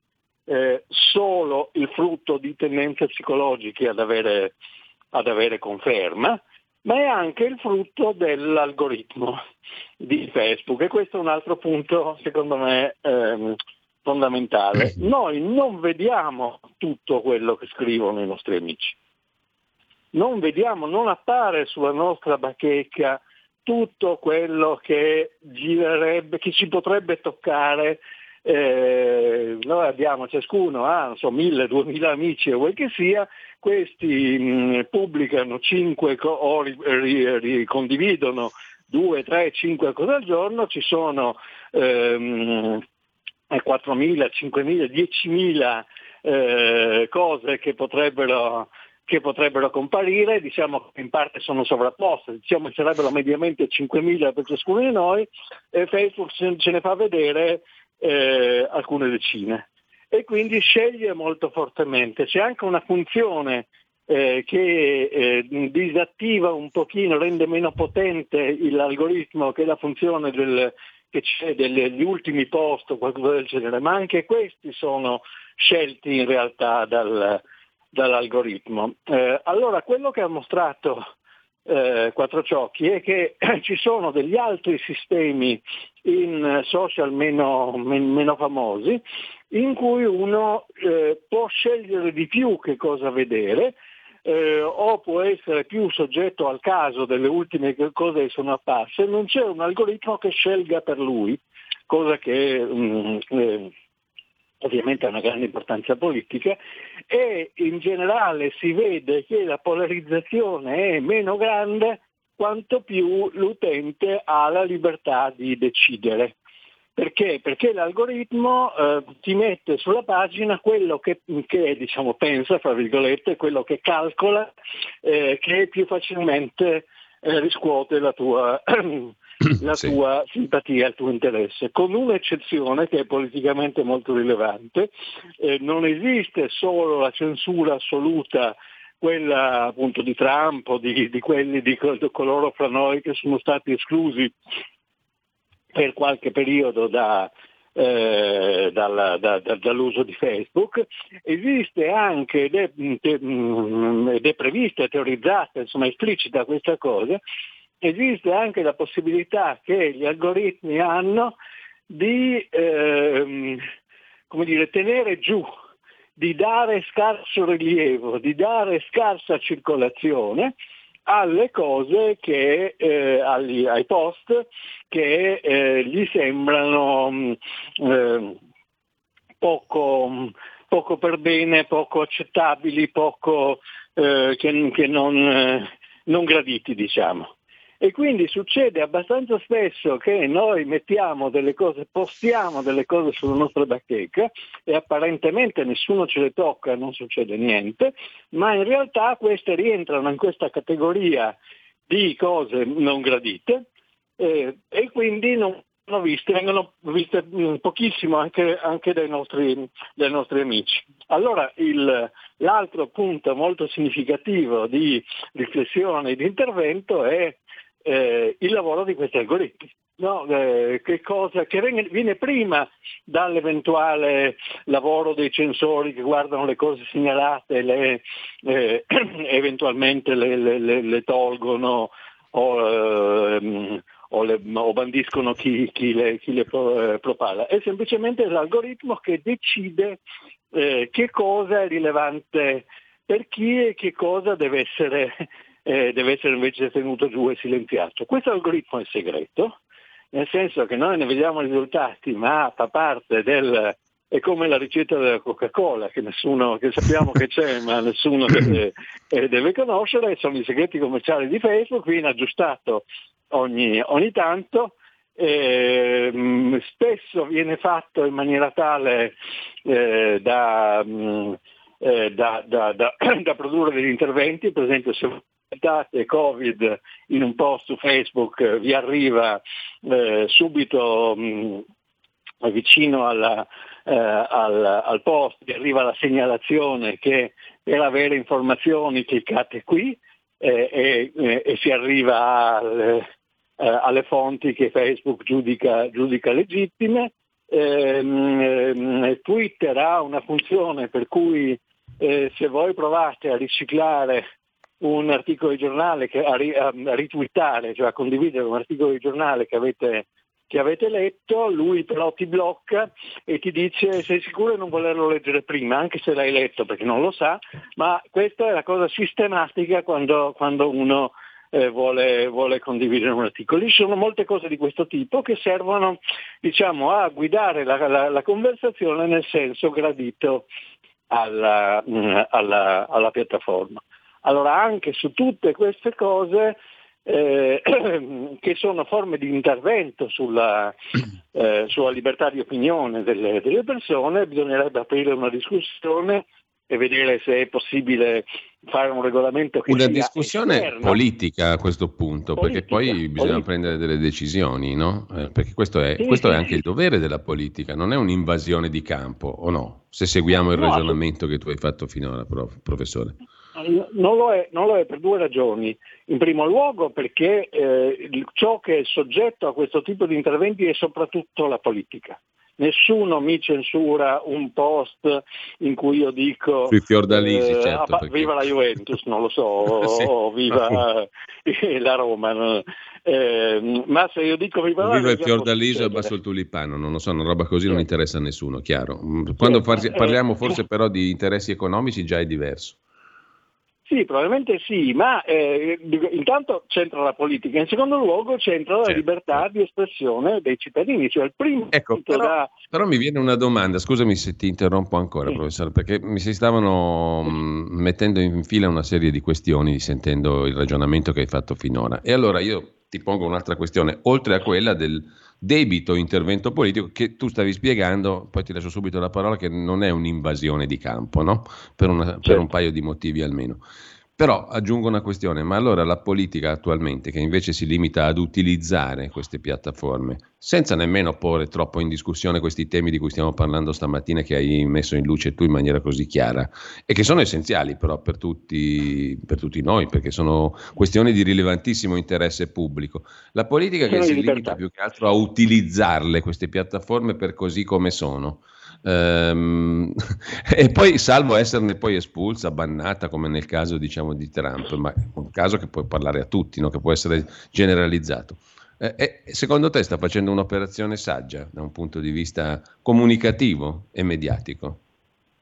eh, solo il frutto di tendenze psicologiche ad avere, ad avere conferma, ma è anche il frutto dell'algoritmo di Facebook. E questo è un altro punto secondo me ehm, fondamentale. Noi non vediamo tutto quello che scrivono i nostri amici, non vediamo, non appare sulla nostra bacheca tutto quello che girerebbe, che ci potrebbe toccare eh, noi abbiamo ciascuno ha so, mille, duemila amici o quel che sia, questi mh, pubblicano cinque co- o ri- ri- ri- condividono due, tre, cinque cose al giorno, ci sono ehm, 4.000, 5.000, 10.000 eh, cose che potrebbero, che potrebbero comparire, diciamo che in parte sono sovrapposte, diciamo che sarebbero mediamente 5.000 per ciascuno di noi e Facebook ce ne fa vedere eh, alcune decine e quindi sceglie molto fortemente. C'è anche una funzione eh, che eh, disattiva un pochino, rende meno potente l'algoritmo che è la funzione del, che c'è degli ultimi post o qualcosa del genere, ma anche questi sono scelti in realtà dal, dall'algoritmo. Eh, allora quello che ha mostrato eh, Quattro Ciocchi è che ci sono degli altri sistemi in social meno, meno famosi in cui uno eh, può scegliere di più che cosa vedere eh, o può essere più soggetto al caso delle ultime cose che sono apparse, non c'è un algoritmo che scelga per lui, cosa che mm, eh, ovviamente ha una grande importanza politica, e in generale si vede che la polarizzazione è meno grande quanto più l'utente ha la libertà di decidere. Perché? Perché l'algoritmo eh, ti mette sulla pagina quello che, che diciamo, pensa, fra virgolette, quello che calcola, eh, che più facilmente eh, riscuote la tua la sì. tua simpatia, il tuo interesse, con un'eccezione che è politicamente molto rilevante. Eh, non esiste solo la censura assoluta quella appunto di Trump o di, di quelli di coloro fra noi che sono stati esclusi per qualche periodo da, eh, dalla, da, da, dall'uso di Facebook, esiste anche ed è, ed è prevista, teorizzata, insomma esplicita questa cosa, esiste anche la possibilità che gli algoritmi hanno di ehm, dire, tenere giù, di dare scarso rilievo, di dare scarsa circolazione alle cose che, eh, agli, ai post che eh, gli sembrano mm, eh, poco, poco, per bene, poco accettabili, poco eh, che, che non, eh, non graditi, diciamo. E quindi succede abbastanza spesso che noi mettiamo delle cose, postiamo delle cose sulla nostra bacheca e apparentemente nessuno ce le tocca, non succede niente, ma in realtà queste rientrano in questa categoria di cose non gradite eh, e quindi non vengono viste, vengono viste pochissimo anche, anche dai, nostri, dai, nostri, amici. Allora il, l'altro punto molto significativo di riflessione e di intervento è eh, il lavoro di questi algoritmi. No, eh, che, cosa, che viene prima dall'eventuale lavoro dei censori che guardano le cose segnalate, le, eh, eventualmente le, le, le, tolgono o, ehm, o, o bandiscono chi, chi, le, chi pro, propala. È semplicemente l'algoritmo che decide eh, che cosa è rilevante per chi e che cosa deve essere eh, deve essere invece tenuto giù e silenziato. Questo algoritmo è segreto, nel senso che noi ne vediamo i risultati, ma fa parte del... è come la ricetta della Coca-Cola, che, nessuno, che sappiamo che c'è, ma nessuno deve, eh, deve, conoscere, sono i segreti commerciali di Facebook, viene aggiustato ogni, ogni tanto. Eh, spesso viene fatto in maniera tale eh, da, mh, eh, da, da, da, produrre degli interventi, per esempio se date Covid in un post su Facebook eh, vi arriva eh, subito mh, vicino alla, eh, al, al, post, vi arriva la segnalazione che per avere informazioni cliccate qui eh, e, eh, e, si arriva al, eh, alle fonti che Facebook giudica, giudica legittime. Ehm, ehm, Twitter ha una funzione per cui se voi provate a riciclare un articolo di giornale, che, a, a, ritwittare, cioè a condividere un articolo di giornale che avete, che avete letto, lui però ti blocca e ti dice sei sicuro di non volerlo leggere prima, anche se l'hai letto perché non lo sa, ma questa è la cosa sistematica quando, quando uno eh, vuole, vuole, condividere un articolo. Ci sono molte cose di questo tipo che servono diciamo, a guidare la, la, la conversazione nel senso gradito alla, mm, alla, alla piattaforma. Allora anche su tutte queste cose eh, che sono forme di intervento sulla, eh, sulla libertà di opinione delle, delle, persone, bisognerebbe aprire una discussione e vedere se è possibile fare un regolamento che una discussione esterno. politica a questo punto politica, perché poi bisogna politica. prendere delle decisioni no? Eh, perché questo, è, sì, questo sì, è, anche il dovere della politica non è un'invasione di campo o no se seguiamo il no, ragionamento che tu hai fatto finora prof, professore non lo, è, non lo, è, per due ragioni. In primo luogo perché eh, ciò che è soggetto a questo tipo di interventi è soprattutto la politica. Nessuno mi censura un post in cui io dico eh, certo, ah, perché... viva la Juventus, non lo so, sì. o viva la Roma. Eh, ma se io dico viva, viva il fiordaliso e abbasso il tulipano, non lo so, una roba così non interessa a nessuno, chiaro. Quando parliamo forse però di interessi economici già è diverso. Sì, probabilmente sì, ma eh, intanto c'entra la politica, in secondo luogo c'entra la certo. libertà di espressione dei cittadini, cioè il primo ecco, però, da... però, mi viene una domanda, scusami se ti interrompo ancora sì. professore, perché mi si stavano mh, mm, mettendo in fila una serie di questioni sentendo il ragionamento che hai fatto finora e allora io ti pongo un'altra questione, oltre a quella del debito intervento politico che tu stavi spiegando, poi ti lascio subito la parola, che non è un'invasione di campo, no? per, una, certo. per un paio di motivi almeno. Però aggiungo una questione, ma allora la politica attualmente, che invece si limita ad utilizzare queste piattaforme, senza nemmeno porre troppo in discussione questi temi di cui stiamo parlando stamattina, che hai messo in luce tu in maniera così chiara, e che sono essenziali però per tutti, per tutti noi, perché sono questioni di rilevantissimo interesse pubblico. La politica che si limita più che altro a utilizzarle, queste piattaforme, per così come sono Ehm, e poi, salvo esserne poi espulsa, bannata, come nel caso diciamo, di Trump, ma un caso che può parlare a tutti, no? che può essere generalizzato. Eh, secondo te sta facendo un'operazione saggia da un punto di vista comunicativo e mediatico?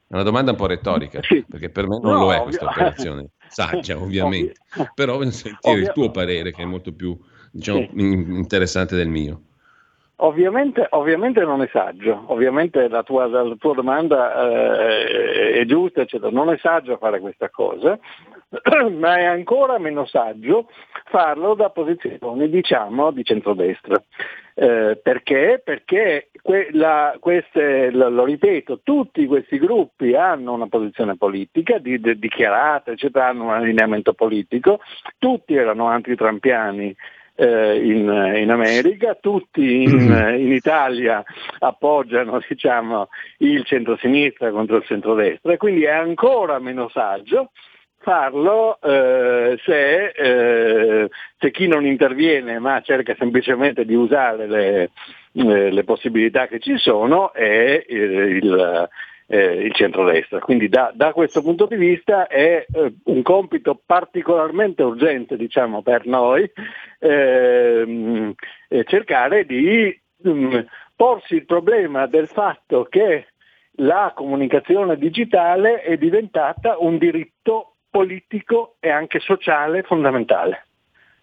È una domanda un po' retorica, sì. perché per me non no, lo è questa operazione saggia, ovviamente. Ovvio. Però voglio sentire Ovvio. il tuo parere, che è molto più diciamo, sì. interessante del mio. Ovviamente, ovviamente, non è saggio, ovviamente la tua, la tua domanda eh, è giusta, eccetera. non è saggio fare questa cosa, ma è ancora meno saggio farlo da posizioni diciamo di centrodestra. Eh, perché? Perché que- la, queste, lo, lo, ripeto, tutti questi gruppi hanno una posizione politica di, di, dichiarata, eccetera, hanno un allineamento politico, tutti erano antitrampiani eh, in, in, America, tutti in, mm-hmm. in Italia appoggiano diciamo, il centro-sinistra contro il centro-destra e quindi è ancora meno saggio farlo eh, se, eh, se, chi non interviene ma cerca semplicemente di usare le, eh, le possibilità che ci sono è il, eh, il centrodestra. Quindi da, da, questo punto di vista è eh, un compito particolarmente urgente diciamo, per noi ehm, eh, cercare di mh, mm, porsi il problema del fatto che la comunicazione digitale è diventata un diritto politico e anche sociale fondamentale.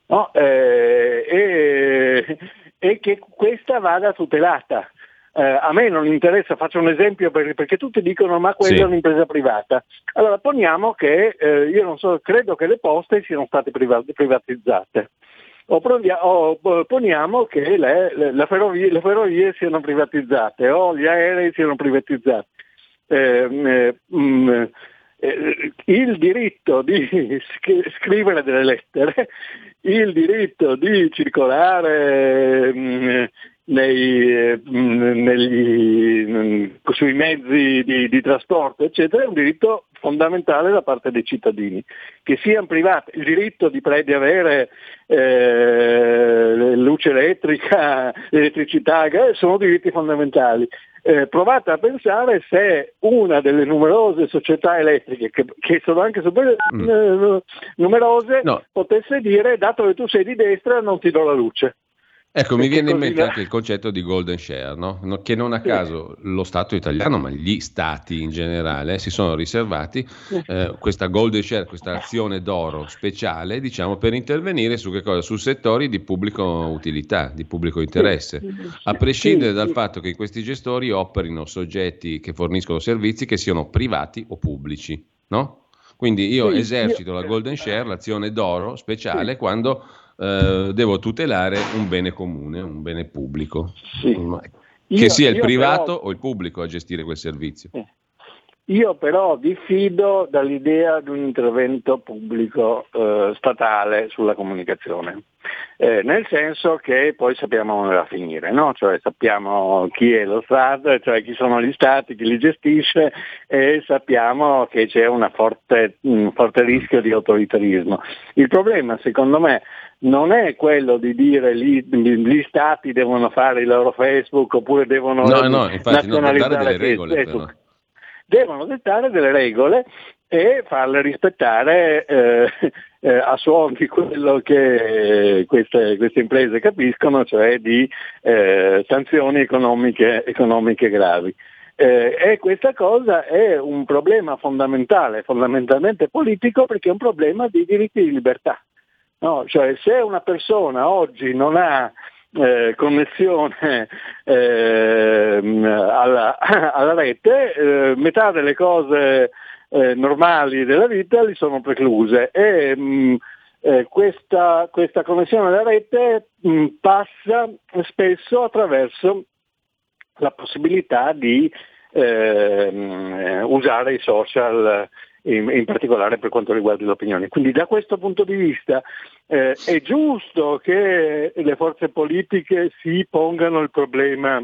No? Eh, e, e, che questa vada tutelata eh, a me non interessa, faccio un esempio perché, perché tutti dicono ma quella sì. è un'impresa privata. Allora poniamo che eh, io non so, credo che le poste siano state privatizzate. O, provia, o poniamo che le, le, ferrovie, le, ferrovie, siano privatizzate o gli aerei siano privatizzati. Ehm, eh, mh, mm, eh, il diritto di scrivere delle lettere, il diritto di circolare mm, nei, negli, sui mezzi di, di, trasporto, eccetera, è un diritto fondamentale da parte dei cittadini, che siano privati, il diritto di, di avere eh, luce elettrica, l'elettricità, sono diritti fondamentali. Eh, provate a pensare se una delle numerose società elettriche, che, che sono anche super mm. Eh, numerose, no. potesse dire dato che tu sei di destra non ti do la luce. Ecco, mi viene in mente la... anche il concetto di golden share, no? che non a caso lo Stato italiano, ma gli stati in generale, si sono riservati eh, questa golden share, questa azione d'oro speciale, diciamo, per intervenire su, che cosa? su settori di pubblico utilità, di pubblico interesse, a prescindere dal fatto che questi gestori operino soggetti che forniscono servizi che siano privati o pubblici. No? Quindi io esercito la golden share, l'azione d'oro speciale, quando eh, devo tutelare un bene comune, un bene pubblico, sì. che io, sia il privato però, o il pubblico a gestire quel servizio. Eh. Io però diffido dall'idea di un intervento pubblico eh, statale sulla comunicazione, eh, nel senso che poi sappiamo come va a finire, no? cioè sappiamo chi è lo Stato, cioè chi sono gli Stati, chi li gestisce e sappiamo che c'è forte, un forte rischio di autoritarismo. Il problema secondo me non è quello di dire gli, gli stati devono fare il loro Facebook oppure devono no, no, infatti, nazionalizzare regole, Facebook. Devono dettare delle regole e farle rispettare eh, eh, a suon di quello che queste, queste, imprese capiscono, cioè di eh, sanzioni economiche, economiche gravi. Eh, e questa cosa è un problema fondamentale, fondamentalmente politico, perché è un problema di diritti di libertà. No? Cioè, se una persona oggi non ha eh, connessione eh, alla, alla, rete, eh, metà delle cose eh, normali della vita gli sono precluse e mh, mm, eh, questa, questa, connessione alla rete mh, mm, passa spesso attraverso la possibilità di ehm, usare i social in, in, particolare per quanto riguarda le opinioni. Quindi da questo punto di vista eh, è giusto che le forze politiche si pongano il problema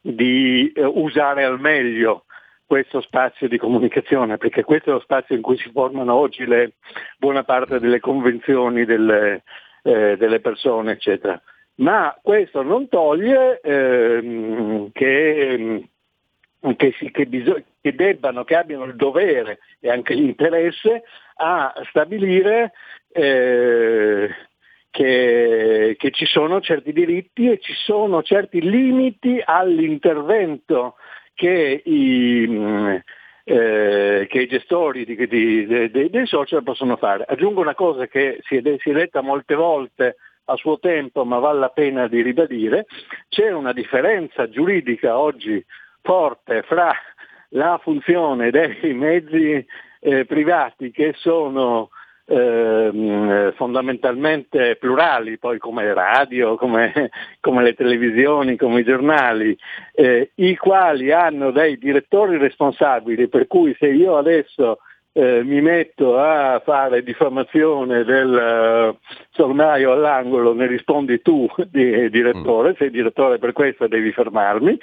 di eh, usare al meglio questo spazio di comunicazione, perché questo è lo spazio in cui si formano oggi le, buona parte delle convenzioni delle, eh, delle persone, eccetera. Ma questo non toglie ehm, che che, si, che, bisog- che, debbano, che abbiano il dovere e anche l'interesse a stabilire eh, che, che, ci sono certi diritti e ci sono certi limiti all'intervento che i, eh, che i gestori di, di, di, dei social possono fare. Aggiungo una cosa che si è, si è detta molte volte a suo tempo, ma vale la pena di ribadire, c'è una differenza giuridica oggi forte fra la funzione dei mezzi eh, privati che sono eh, fondamentalmente plurali, poi come le radio, come, come le televisioni, come i giornali, eh, i quali hanno dei direttori responsabili, per cui se io adesso eh, mi metto a fare diffamazione del uh, sornaio all'angolo, ne rispondi tu, di, direttore, mm. sei direttore per questo devi fermarmi,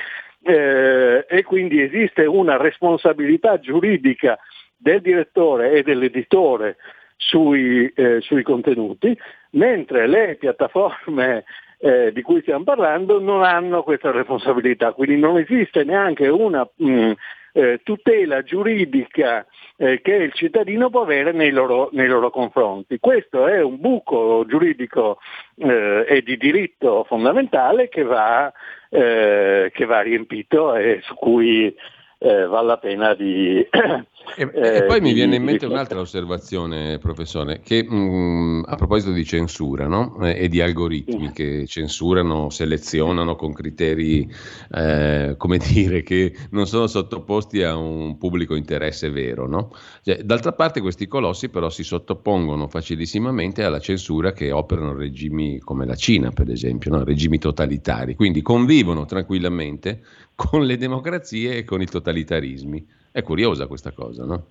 eh, e quindi esiste una responsabilità giuridica del direttore e dell'editore sui, eh, sui contenuti, mentre le piattaforme eh, di cui stiamo parlando non hanno questa responsabilità, quindi non esiste neanche una mh, mm, eh, tutela giuridica eh, che il cittadino può avere nei loro, nei loro, confronti. Questo è un buco giuridico eh, e di diritto fondamentale che va, eh, che va riempito e su cui eh, vale la pena di... e, eh, e, poi mi viene in mente un'altra osservazione, professore, che mh, mm, a proposito di censura no? eh, e di algoritmi sì. che censurano, selezionano con criteri, eh, come dire, che non sono sottoposti a un pubblico interesse vero. No? Cioè, d'altra parte questi colossi però si sottopongono facilissimamente alla censura che operano regimi come la Cina, per esempio, no? regimi totalitari, quindi convivono tranquillamente con le democrazie e con i totalitarismi. È curiosa questa cosa, no?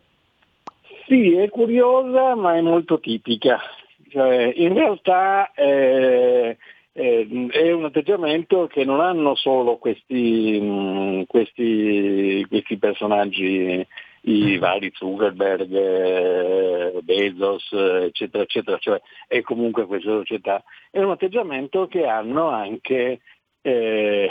Sì, è curiosa, ma è molto tipica. Cioè, in realtà eh, eh, è un atteggiamento che non hanno solo questi, mh, questi, questi personaggi i vari Zuckerberg, eh, Bezos, eccetera, eccetera, cioè è comunque questa società. È un atteggiamento che hanno anche eh,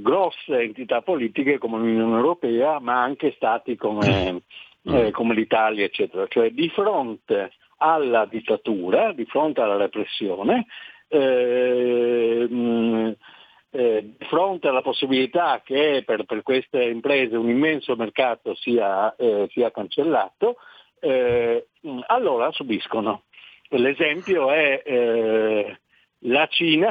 grosse entità politiche come l'Unione Europea, ma anche stati come, mm. eh, come l'Italia, eccetera. Cioè di fronte alla dittatura, di fronte alla repressione, eh, mh, eh, di fronte alla possibilità che per, per, queste imprese un immenso mercato sia, eh, sia cancellato, eh, allora subiscono. L'esempio è eh, la Cina,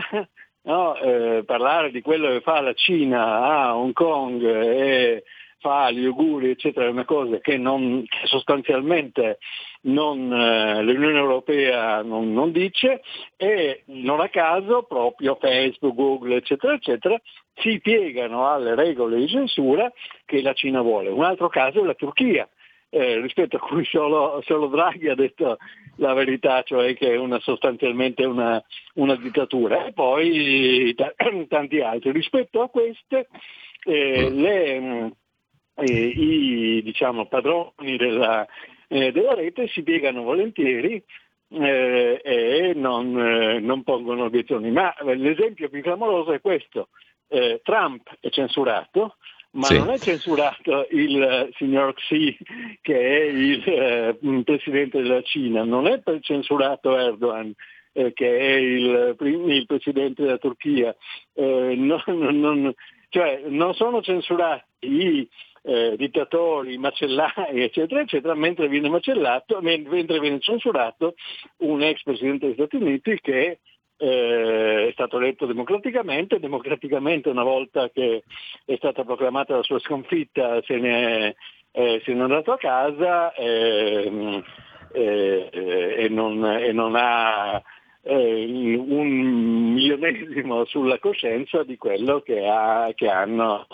no? Eh, parlare di quello che fa la Cina a Hong Kong e fa gli auguri, eccetera, è una cosa che, non, che sostanzialmente non, eh, l'Unione Europea non, non, dice e non a caso proprio Facebook, Google, eccetera, eccetera, si piegano alle regole di censura che la Cina vuole. Un altro caso è la Turchia. Eh, rispetto a cui solo, solo, Draghi ha detto la verità, cioè che è una, sostanzialmente una, una, dittatura, e poi t- tanti altri. Rispetto a queste, eh, le, eh, i diciamo, padroni della, eh, della, rete si piegano volentieri eh, e non, eh, non, pongono obiezioni. Ma l'esempio più clamoroso è questo. Eh, Trump è censurato, ma sì. non è censurato il signor Xi che è il eh, presidente della Cina, non è censurato Erdogan che è il, il, presidente della Turchia, non, non, cioè non sono censurati i eh, dittatori, macellai, eccetera, eccetera, mentre viene macellato, mentre viene censurato un ex presidente degli Stati Uniti che eh, è stato eletto democraticamente, democraticamente una volta che è stata proclamata la sua sconfitta se ne è, eh, se ne è andato a casa ehm, eh, e non, e, non, ha eh, un milionesimo sulla coscienza di quello che, ha, che hanno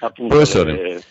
appunto le,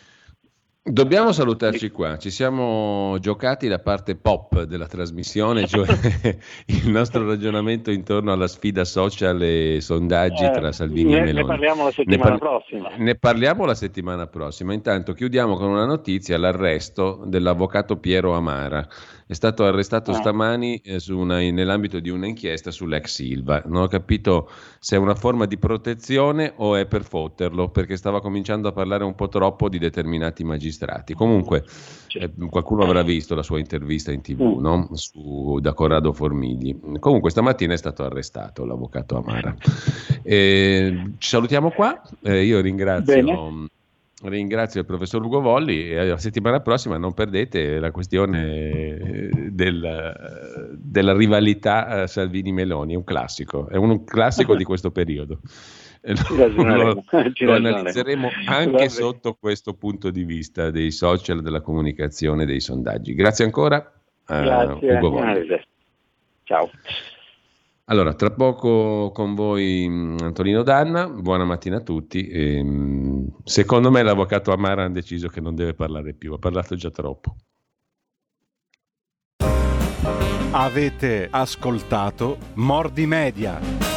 Dobbiamo salutarci qua, ci siamo giocati la parte pop della trasmissione, cioè il nostro ragionamento intorno alla sfida social e sondaggi eh, tra Salvini ne, e Meloni. Ne parliamo la settimana ne par- prossima. Ne parliamo la settimana prossima, intanto chiudiamo con una notizia, l'arresto dell'avvocato Piero Amara è stato arrestato eh. stamani eh, una, nell'ambito di un'inchiesta sull'ex Silva. Non ho capito se è una forma di protezione o è per fotterlo, perché stava cominciando a parlare un po' troppo di determinati magistrati. Comunque, eh, qualcuno avrà visto la sua intervista in tv mm. no? Su, da Corrado Formigli. Comunque, stamattina è stato arrestato l'avvocato Amara. Eh, ci salutiamo qua. Eh, io ringrazio. Bene Ringrazio il professor Ugo Volli e la settimana prossima non perdete la questione eh, del, della rivalità eh, Salvini-Meloni, è un classico, è un classico di questo periodo. Lo, lo, analizzeremo anche sotto questo punto di vista dei social, della comunicazione, dei sondaggi. Grazie ancora. Grazie. Ugo Volli. Ciao. Allora, tra poco con voi mm, Antonino Danna, buona mattina a tutti. E, ehm, secondo me l'avvocato Amara ha deciso che non deve parlare più, ha parlato già troppo. Avete ascoltato Mordi Media.